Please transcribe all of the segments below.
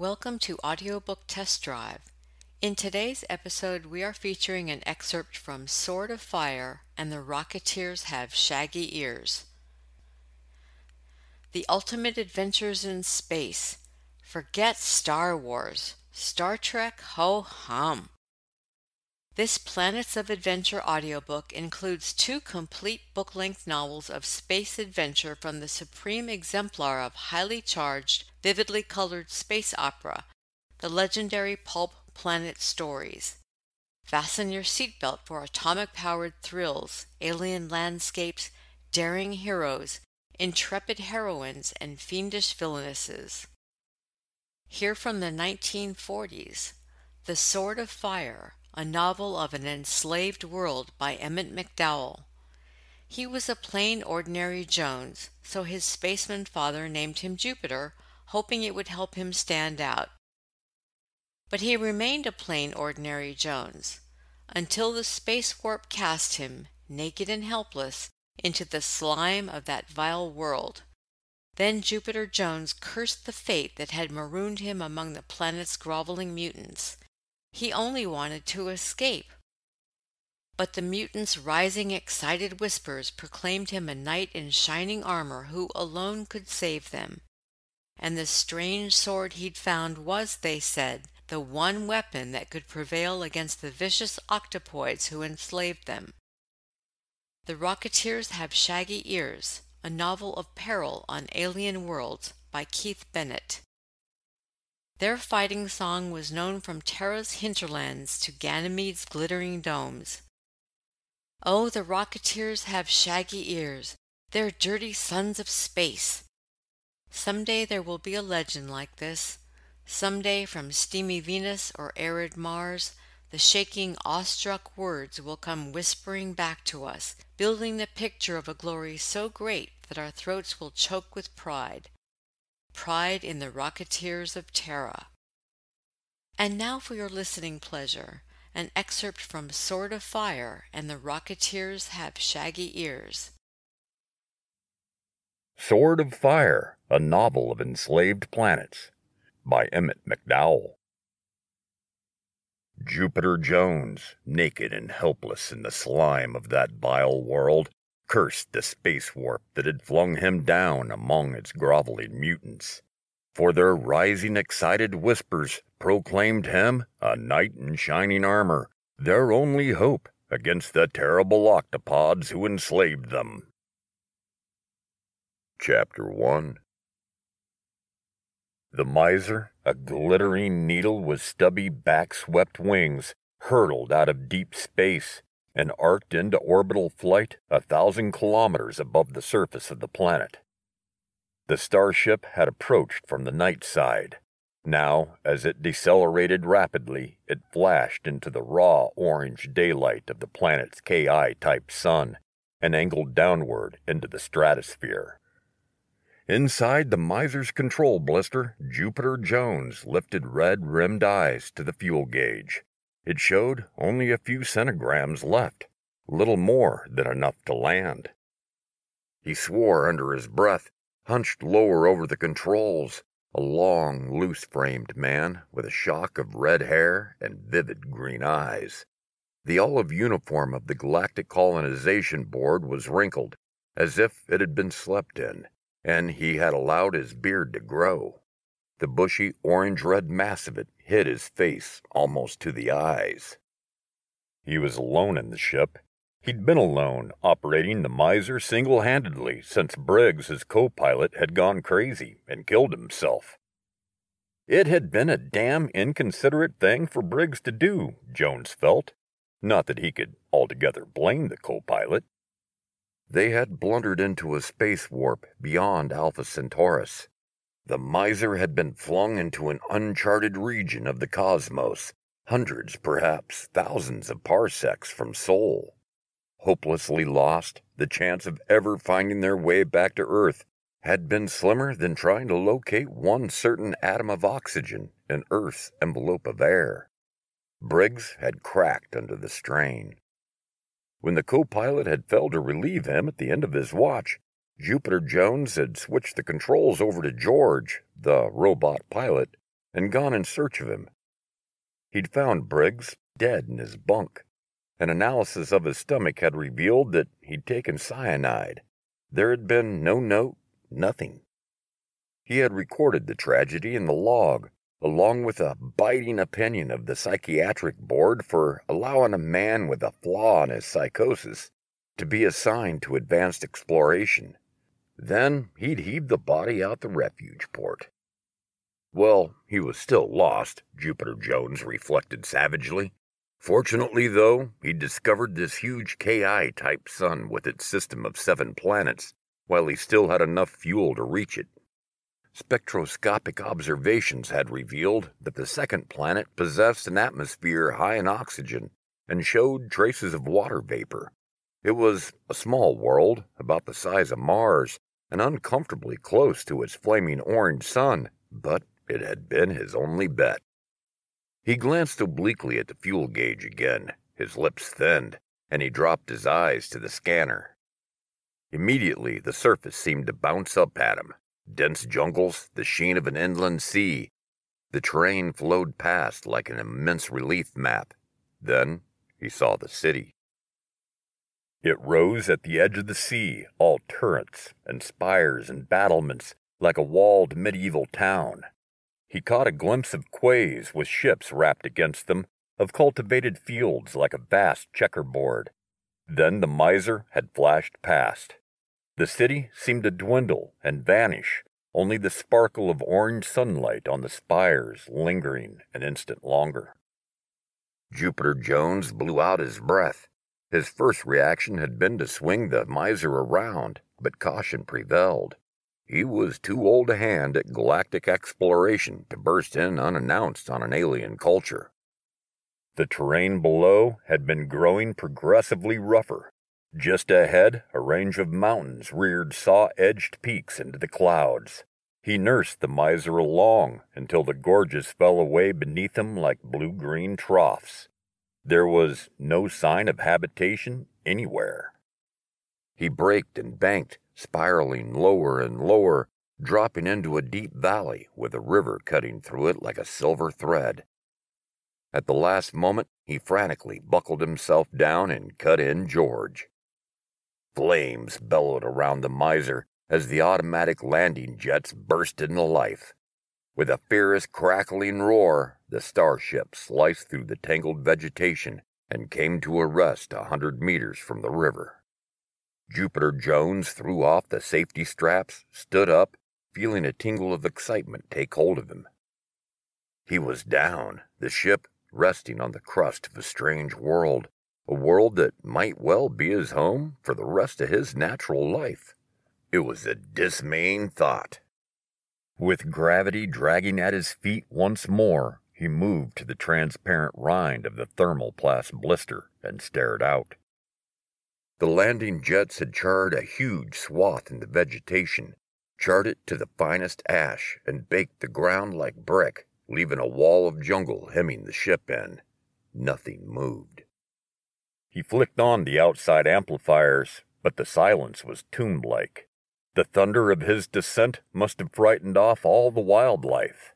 Welcome to Audiobook Test Drive. In today's episode, we are featuring an excerpt from Sword of Fire and the Rocketeers Have Shaggy Ears. The Ultimate Adventures in Space. Forget Star Wars. Star Trek ho hum. This Planets of Adventure audiobook includes two complete book length novels of space adventure from the supreme exemplar of highly charged, vividly colored space opera, the legendary pulp planet stories. Fasten your seatbelt for atomic powered thrills, alien landscapes, daring heroes, intrepid heroines, and fiendish villainesses. Here from the 1940s The Sword of Fire a novel of an enslaved world by Emmett McDowell. He was a plain, ordinary Jones, so his spaceman father named him Jupiter, hoping it would help him stand out. But he remained a plain, ordinary Jones until the space warp cast him, naked and helpless, into the slime of that vile world. Then Jupiter Jones cursed the fate that had marooned him among the planet's groveling mutants. He only wanted to escape. But the mutant's rising excited whispers proclaimed him a knight in shining armor who alone could save them. And the strange sword he'd found was, they said, the one weapon that could prevail against the vicious octopoids who enslaved them. The Rocketeers Have Shaggy Ears, a novel of peril on alien worlds by Keith Bennett. Their fighting song was known from Terra's hinterlands to Ganymede's glittering domes. Oh, the Rocketeers have shaggy ears. They're dirty sons of space. Some day there will be a legend like this. Some day from steamy Venus or arid Mars, the shaking, awestruck words will come whispering back to us, building the picture of a glory so great that our throats will choke with pride pride in the Rocketeers of Terra. And now for your listening pleasure, an excerpt from Sword of Fire and the Rocketeers Have Shaggy Ears. Sword of Fire, a novel of enslaved planets, by Emmett McDowell. Jupiter Jones, naked and helpless in the slime of that vile world, cursed the space warp that had flung him down among its groveling mutants. For their rising excited whispers proclaimed him a knight in shining armor, their only hope against the terrible octopods who enslaved them. Chapter 1 The miser, a glittering needle with stubby back-swept wings, hurtled out of deep space and arced into orbital flight a thousand kilometers above the surface of the planet. The starship had approached from the night side. Now, as it decelerated rapidly, it flashed into the raw orange daylight of the planet's Ki type sun and angled downward into the stratosphere. Inside the miser's control blister, Jupiter Jones lifted red rimmed eyes to the fuel gauge. It showed only a few centigrams left, little more than enough to land. He swore under his breath, hunched lower over the controls, a long, loose framed man with a shock of red hair and vivid green eyes. The olive uniform of the Galactic Colonization Board was wrinkled, as if it had been slept in, and he had allowed his beard to grow. The bushy orange red mass of it hid his face almost to the eyes. He was alone in the ship. He'd been alone, operating the miser single handedly since Briggs, his co pilot, had gone crazy and killed himself. It had been a damn inconsiderate thing for Briggs to do, Jones felt. Not that he could altogether blame the co pilot. They had blundered into a space warp beyond Alpha Centaurus, the miser had been flung into an uncharted region of the cosmos, hundreds, perhaps thousands of parsecs from Sol. Hopelessly lost, the chance of ever finding their way back to Earth had been slimmer than trying to locate one certain atom of oxygen in Earth's envelope of air. Briggs had cracked under the strain. When the co pilot had failed to relieve him at the end of his watch, Jupiter Jones had switched the controls over to George, the robot pilot, and gone in search of him. He'd found Briggs dead in his bunk. An analysis of his stomach had revealed that he'd taken cyanide. There had been no note, nothing. He had recorded the tragedy in the log, along with a biting opinion of the psychiatric board for allowing a man with a flaw in his psychosis to be assigned to advanced exploration. Then he'd heave the body out the refuge port. Well, he was still lost, Jupiter Jones reflected savagely. Fortunately, though, he'd discovered this huge KI type sun with its system of seven planets, while he still had enough fuel to reach it. Spectroscopic observations had revealed that the second planet possessed an atmosphere high in oxygen and showed traces of water vapor. It was a small world, about the size of Mars, and uncomfortably close to its flaming orange sun, but it had been his only bet. He glanced obliquely at the fuel gauge again, his lips thinned, and he dropped his eyes to the scanner. Immediately, the surface seemed to bounce up at him, dense jungles, the sheen of an inland sea. The terrain flowed past like an immense relief map. Then he saw the city. It rose at the edge of the sea, all turrets and spires and battlements, like a walled medieval town. He caught a glimpse of quays with ships wrapped against them, of cultivated fields like a vast checkerboard. Then the miser had flashed past. The city seemed to dwindle and vanish, only the sparkle of orange sunlight on the spires lingering an instant longer. Jupiter Jones blew out his breath. His first reaction had been to swing the miser around, but caution prevailed. He was too old a hand at galactic exploration to burst in unannounced on an alien culture. The terrain below had been growing progressively rougher, just ahead, a range of mountains reared saw edged peaks into the clouds. He nursed the miser along until the gorges fell away beneath him like blue green troughs. There was no sign of habitation anywhere. He braked and banked, spiraling lower and lower, dropping into a deep valley with a river cutting through it like a silver thread. At the last moment, he frantically buckled himself down and cut in George. Flames bellowed around the miser as the automatic landing jets burst into life. With a fierce crackling roar, the starship sliced through the tangled vegetation and came to a rest a hundred meters from the river. Jupiter Jones threw off the safety straps, stood up, feeling a tingle of excitement take hold of him. He was down, the ship resting on the crust of a strange world, a world that might well be his home for the rest of his natural life. It was a dismaying thought. With gravity dragging at his feet once more, he moved to the transparent rind of the thermoplast blister and stared out. The landing jets had charred a huge swath in the vegetation, charred it to the finest ash, and baked the ground like brick, leaving a wall of jungle hemming the ship in. Nothing moved. He flicked on the outside amplifiers, but the silence was tomb like. The thunder of his descent must have frightened off all the wildlife.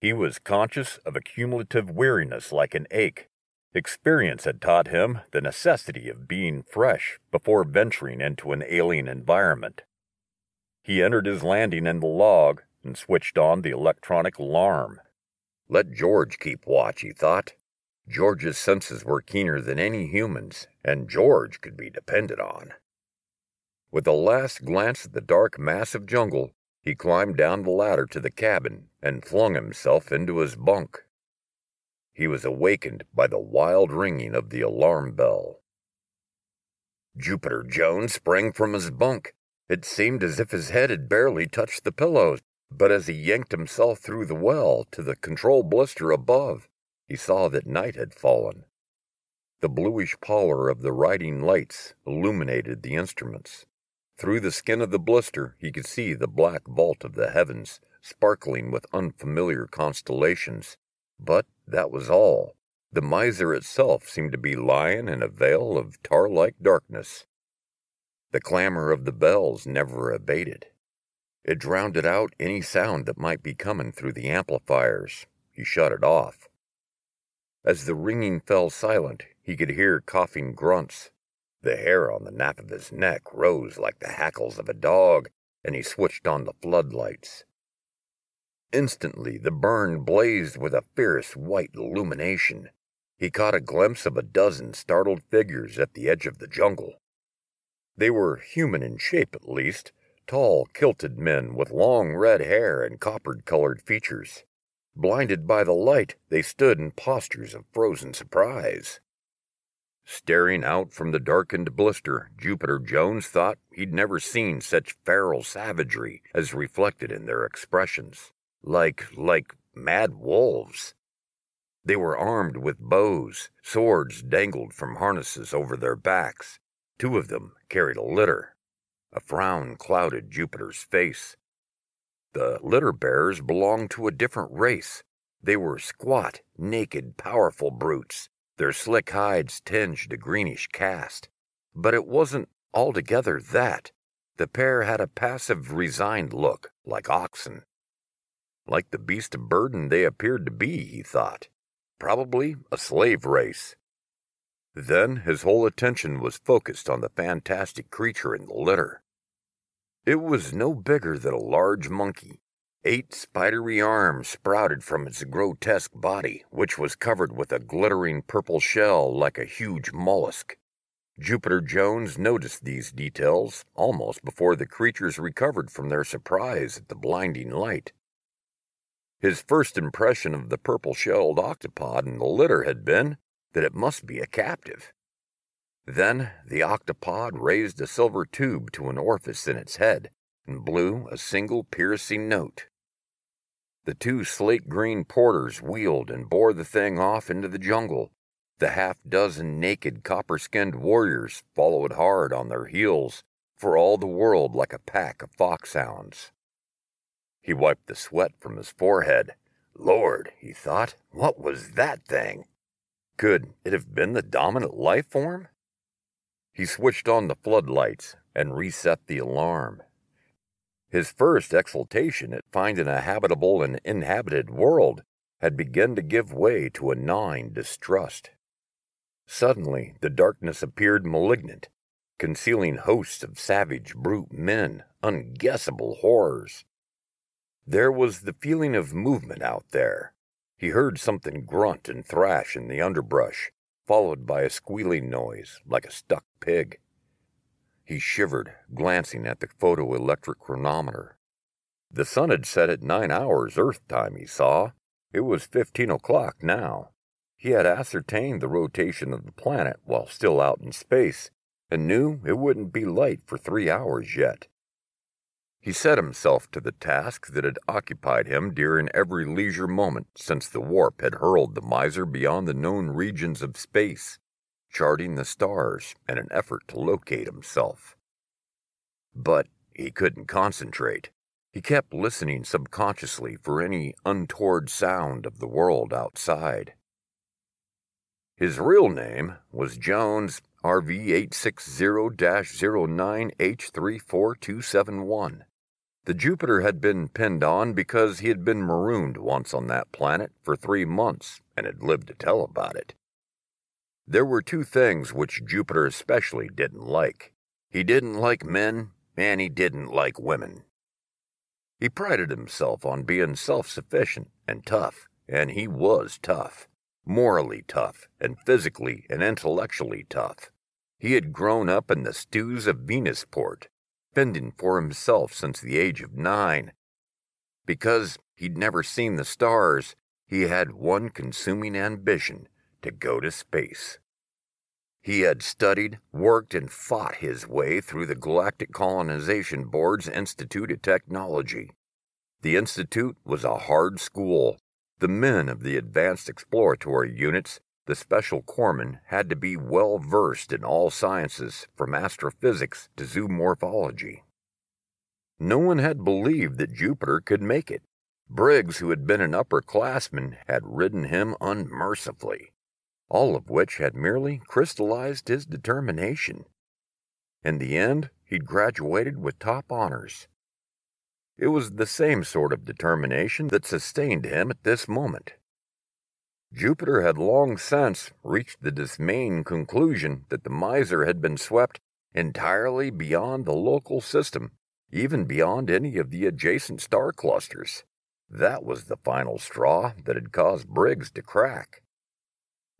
He was conscious of a cumulative weariness like an ache. Experience had taught him the necessity of being fresh before venturing into an alien environment. He entered his landing in the log and switched on the electronic alarm. Let George keep watch, he thought. George's senses were keener than any human's, and George could be depended on. With a last glance at the dark mass of jungle, he climbed down the ladder to the cabin and flung himself into his bunk. He was awakened by the wild ringing of the alarm bell. Jupiter Jones sprang from his bunk. It seemed as if his head had barely touched the pillows, but as he yanked himself through the well to the control blister above, he saw that night had fallen. The bluish pallor of the riding lights illuminated the instruments. Through the skin of the blister, he could see the black vault of the heavens, sparkling with unfamiliar constellations. But that was all. The miser itself seemed to be lying in a veil of tar like darkness. The clamor of the bells never abated. It drowned out any sound that might be coming through the amplifiers. He shut it off. As the ringing fell silent, he could hear coughing grunts. The hair on the nape of his neck rose like the hackles of a dog, and he switched on the floodlights. Instantly, the burn blazed with a fierce white illumination. He caught a glimpse of a dozen startled figures at the edge of the jungle. They were human in shape, at least, tall, kilted men with long red hair and coppered colored features. Blinded by the light, they stood in postures of frozen surprise. Staring out from the darkened blister, Jupiter Jones thought he'd never seen such feral savagery as reflected in their expressions. Like, like mad wolves. They were armed with bows, swords dangled from harnesses over their backs. Two of them carried a litter. A frown clouded Jupiter's face. The litter bearers belonged to a different race. They were squat, naked, powerful brutes, their slick hides tinged a greenish cast. But it wasn't altogether that. The pair had a passive, resigned look, like oxen. Like the beast of burden they appeared to be, he thought. Probably a slave race. Then his whole attention was focused on the fantastic creature in the litter. It was no bigger than a large monkey. Eight spidery arms sprouted from its grotesque body, which was covered with a glittering purple shell like a huge mollusk. Jupiter Jones noticed these details almost before the creatures recovered from their surprise at the blinding light. His first impression of the purple shelled octopod in the litter had been that it must be a captive. Then the octopod raised a silver tube to an orifice in its head and blew a single piercing note. The two slate green porters wheeled and bore the thing off into the jungle. The half dozen naked copper skinned warriors followed hard on their heels, for all the world like a pack of foxhounds. He wiped the sweat from his forehead. Lord, he thought, what was that thing? Could it have been the dominant life form? He switched on the floodlights and reset the alarm. His first exultation at finding a habitable and inhabited world had begun to give way to a gnawing distrust. Suddenly, the darkness appeared malignant, concealing hosts of savage brute men, unguessable horrors. There was the feeling of movement out there, he heard something grunt and thrash in the underbrush, followed by a squealing noise like a stuck pig. He shivered, glancing at the photoelectric chronometer. The sun had set at nine hours Earth time, he saw. It was fifteen o'clock now. He had ascertained the rotation of the planet while still out in space, and knew it wouldn't be light for three hours yet. He set himself to the task that had occupied him during every leisure moment since the warp had hurled the miser beyond the known regions of space, charting the stars in an effort to locate himself. But he couldn't concentrate. He kept listening subconsciously for any untoward sound of the world outside. His real name was Jones RV 860 09 H34271. The Jupiter had been pinned on because he had been marooned once on that planet for three months and had lived to tell about it. There were two things which Jupiter especially didn't like. He didn't like men, and he didn't like women. He prided himself on being self sufficient and tough, and he was tough. Morally tough, and physically and intellectually tough. He had grown up in the stews of Venusport, fending for himself since the age of nine. Because he'd never seen the stars, he had one consuming ambition to go to space. He had studied, worked, and fought his way through the Galactic Colonization Board's Institute of Technology. The Institute was a hard school. The men of the advanced exploratory units the special corpsman had to be well versed in all sciences, from astrophysics to zoomorphology. No one had believed that Jupiter could make it. Briggs, who had been an upperclassman, had ridden him unmercifully, all of which had merely crystallized his determination. In the end, he'd graduated with top honors. It was the same sort of determination that sustained him at this moment. Jupiter had long since reached the dismaying conclusion that the miser had been swept entirely beyond the local system, even beyond any of the adjacent star clusters. That was the final straw that had caused Briggs to crack.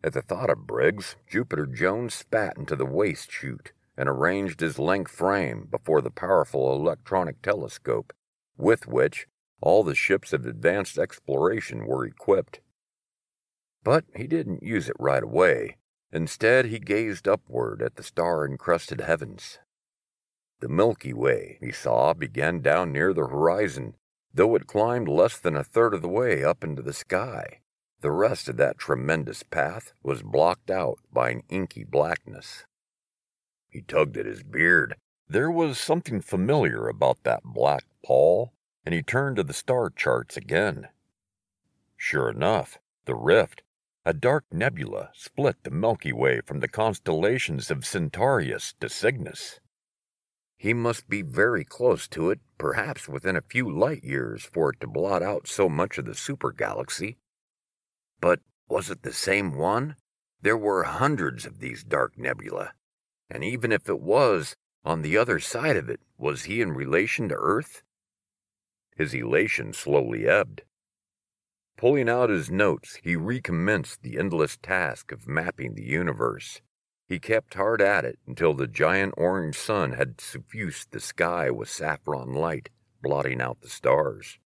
At the thought of Briggs, Jupiter Jones spat into the waste chute and arranged his length frame before the powerful electronic telescope, with which all the ships of advanced exploration were equipped. But he didn't use it right away. Instead, he gazed upward at the star encrusted heavens. The Milky Way, he saw, began down near the horizon, though it climbed less than a third of the way up into the sky. The rest of that tremendous path was blocked out by an inky blackness. He tugged at his beard. There was something familiar about that black pall, and he turned to the star charts again. Sure enough, the rift, a dark nebula, split the Milky Way from the constellations of Centaurus to Cygnus. He must be very close to it, perhaps within a few light years, for it to blot out so much of the super galaxy. But was it the same one? There were hundreds of these dark nebula. And even if it was, on the other side of it, was he in relation to Earth? His elation slowly ebbed. Pulling out his notes, he recommenced the endless task of mapping the universe. He kept hard at it until the giant orange sun had suffused the sky with saffron light, blotting out the stars.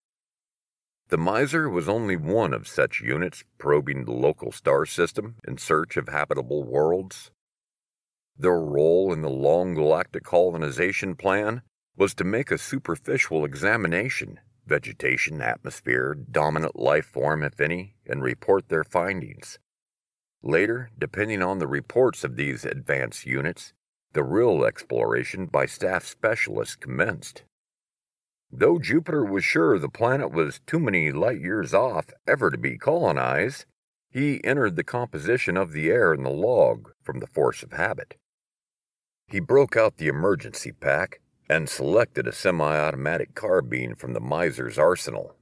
The Miser was only one of such units probing the local star system in search of habitable worlds. Their role in the long galactic colonization plan was to make a superficial examination vegetation, atmosphere, dominant life form, if any, and report their findings. Later, depending on the reports of these advanced units, the real exploration by staff specialists commenced. Though Jupiter was sure the planet was too many light years off ever to be colonized, he entered the composition of the air in the log from the force of habit. He broke out the emergency pack and selected a semi automatic carbine from the miser's arsenal.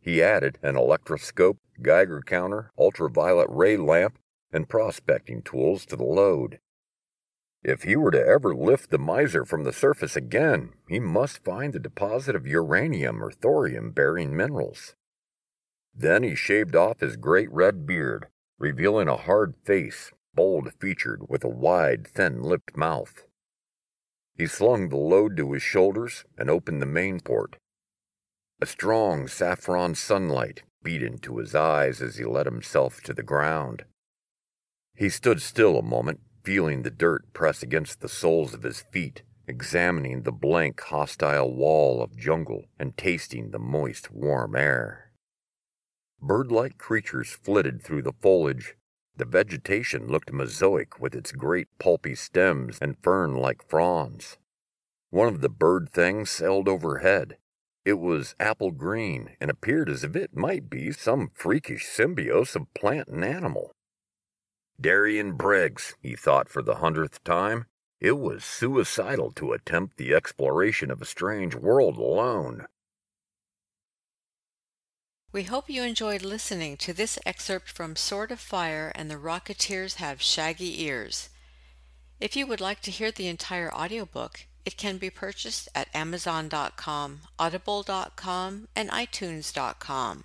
He added an electroscope, Geiger counter, ultraviolet ray lamp, and prospecting tools to the load. If he were to ever lift the miser from the surface again, he must find the deposit of uranium or thorium bearing minerals. Then he shaved off his great red beard, revealing a hard face, bold featured, with a wide, thin lipped mouth. He slung the load to his shoulders and opened the main port. A strong saffron sunlight beat into his eyes as he let himself to the ground. He stood still a moment, feeling the dirt press against the soles of his feet, examining the blank, hostile wall of jungle, and tasting the moist, warm air. Bird like creatures flitted through the foliage. The vegetation looked mosaic with its great pulpy stems and fern like fronds. One of the bird things sailed overhead. It was apple green and appeared as if it might be some freakish symbiosis of plant and animal. Darian Briggs, he thought for the hundredth time. It was suicidal to attempt the exploration of a strange world alone. We hope you enjoyed listening to this excerpt from Sword of Fire and the Rocketeers Have Shaggy Ears. If you would like to hear the entire audiobook, it can be purchased at Amazon.com, Audible.com, and iTunes.com.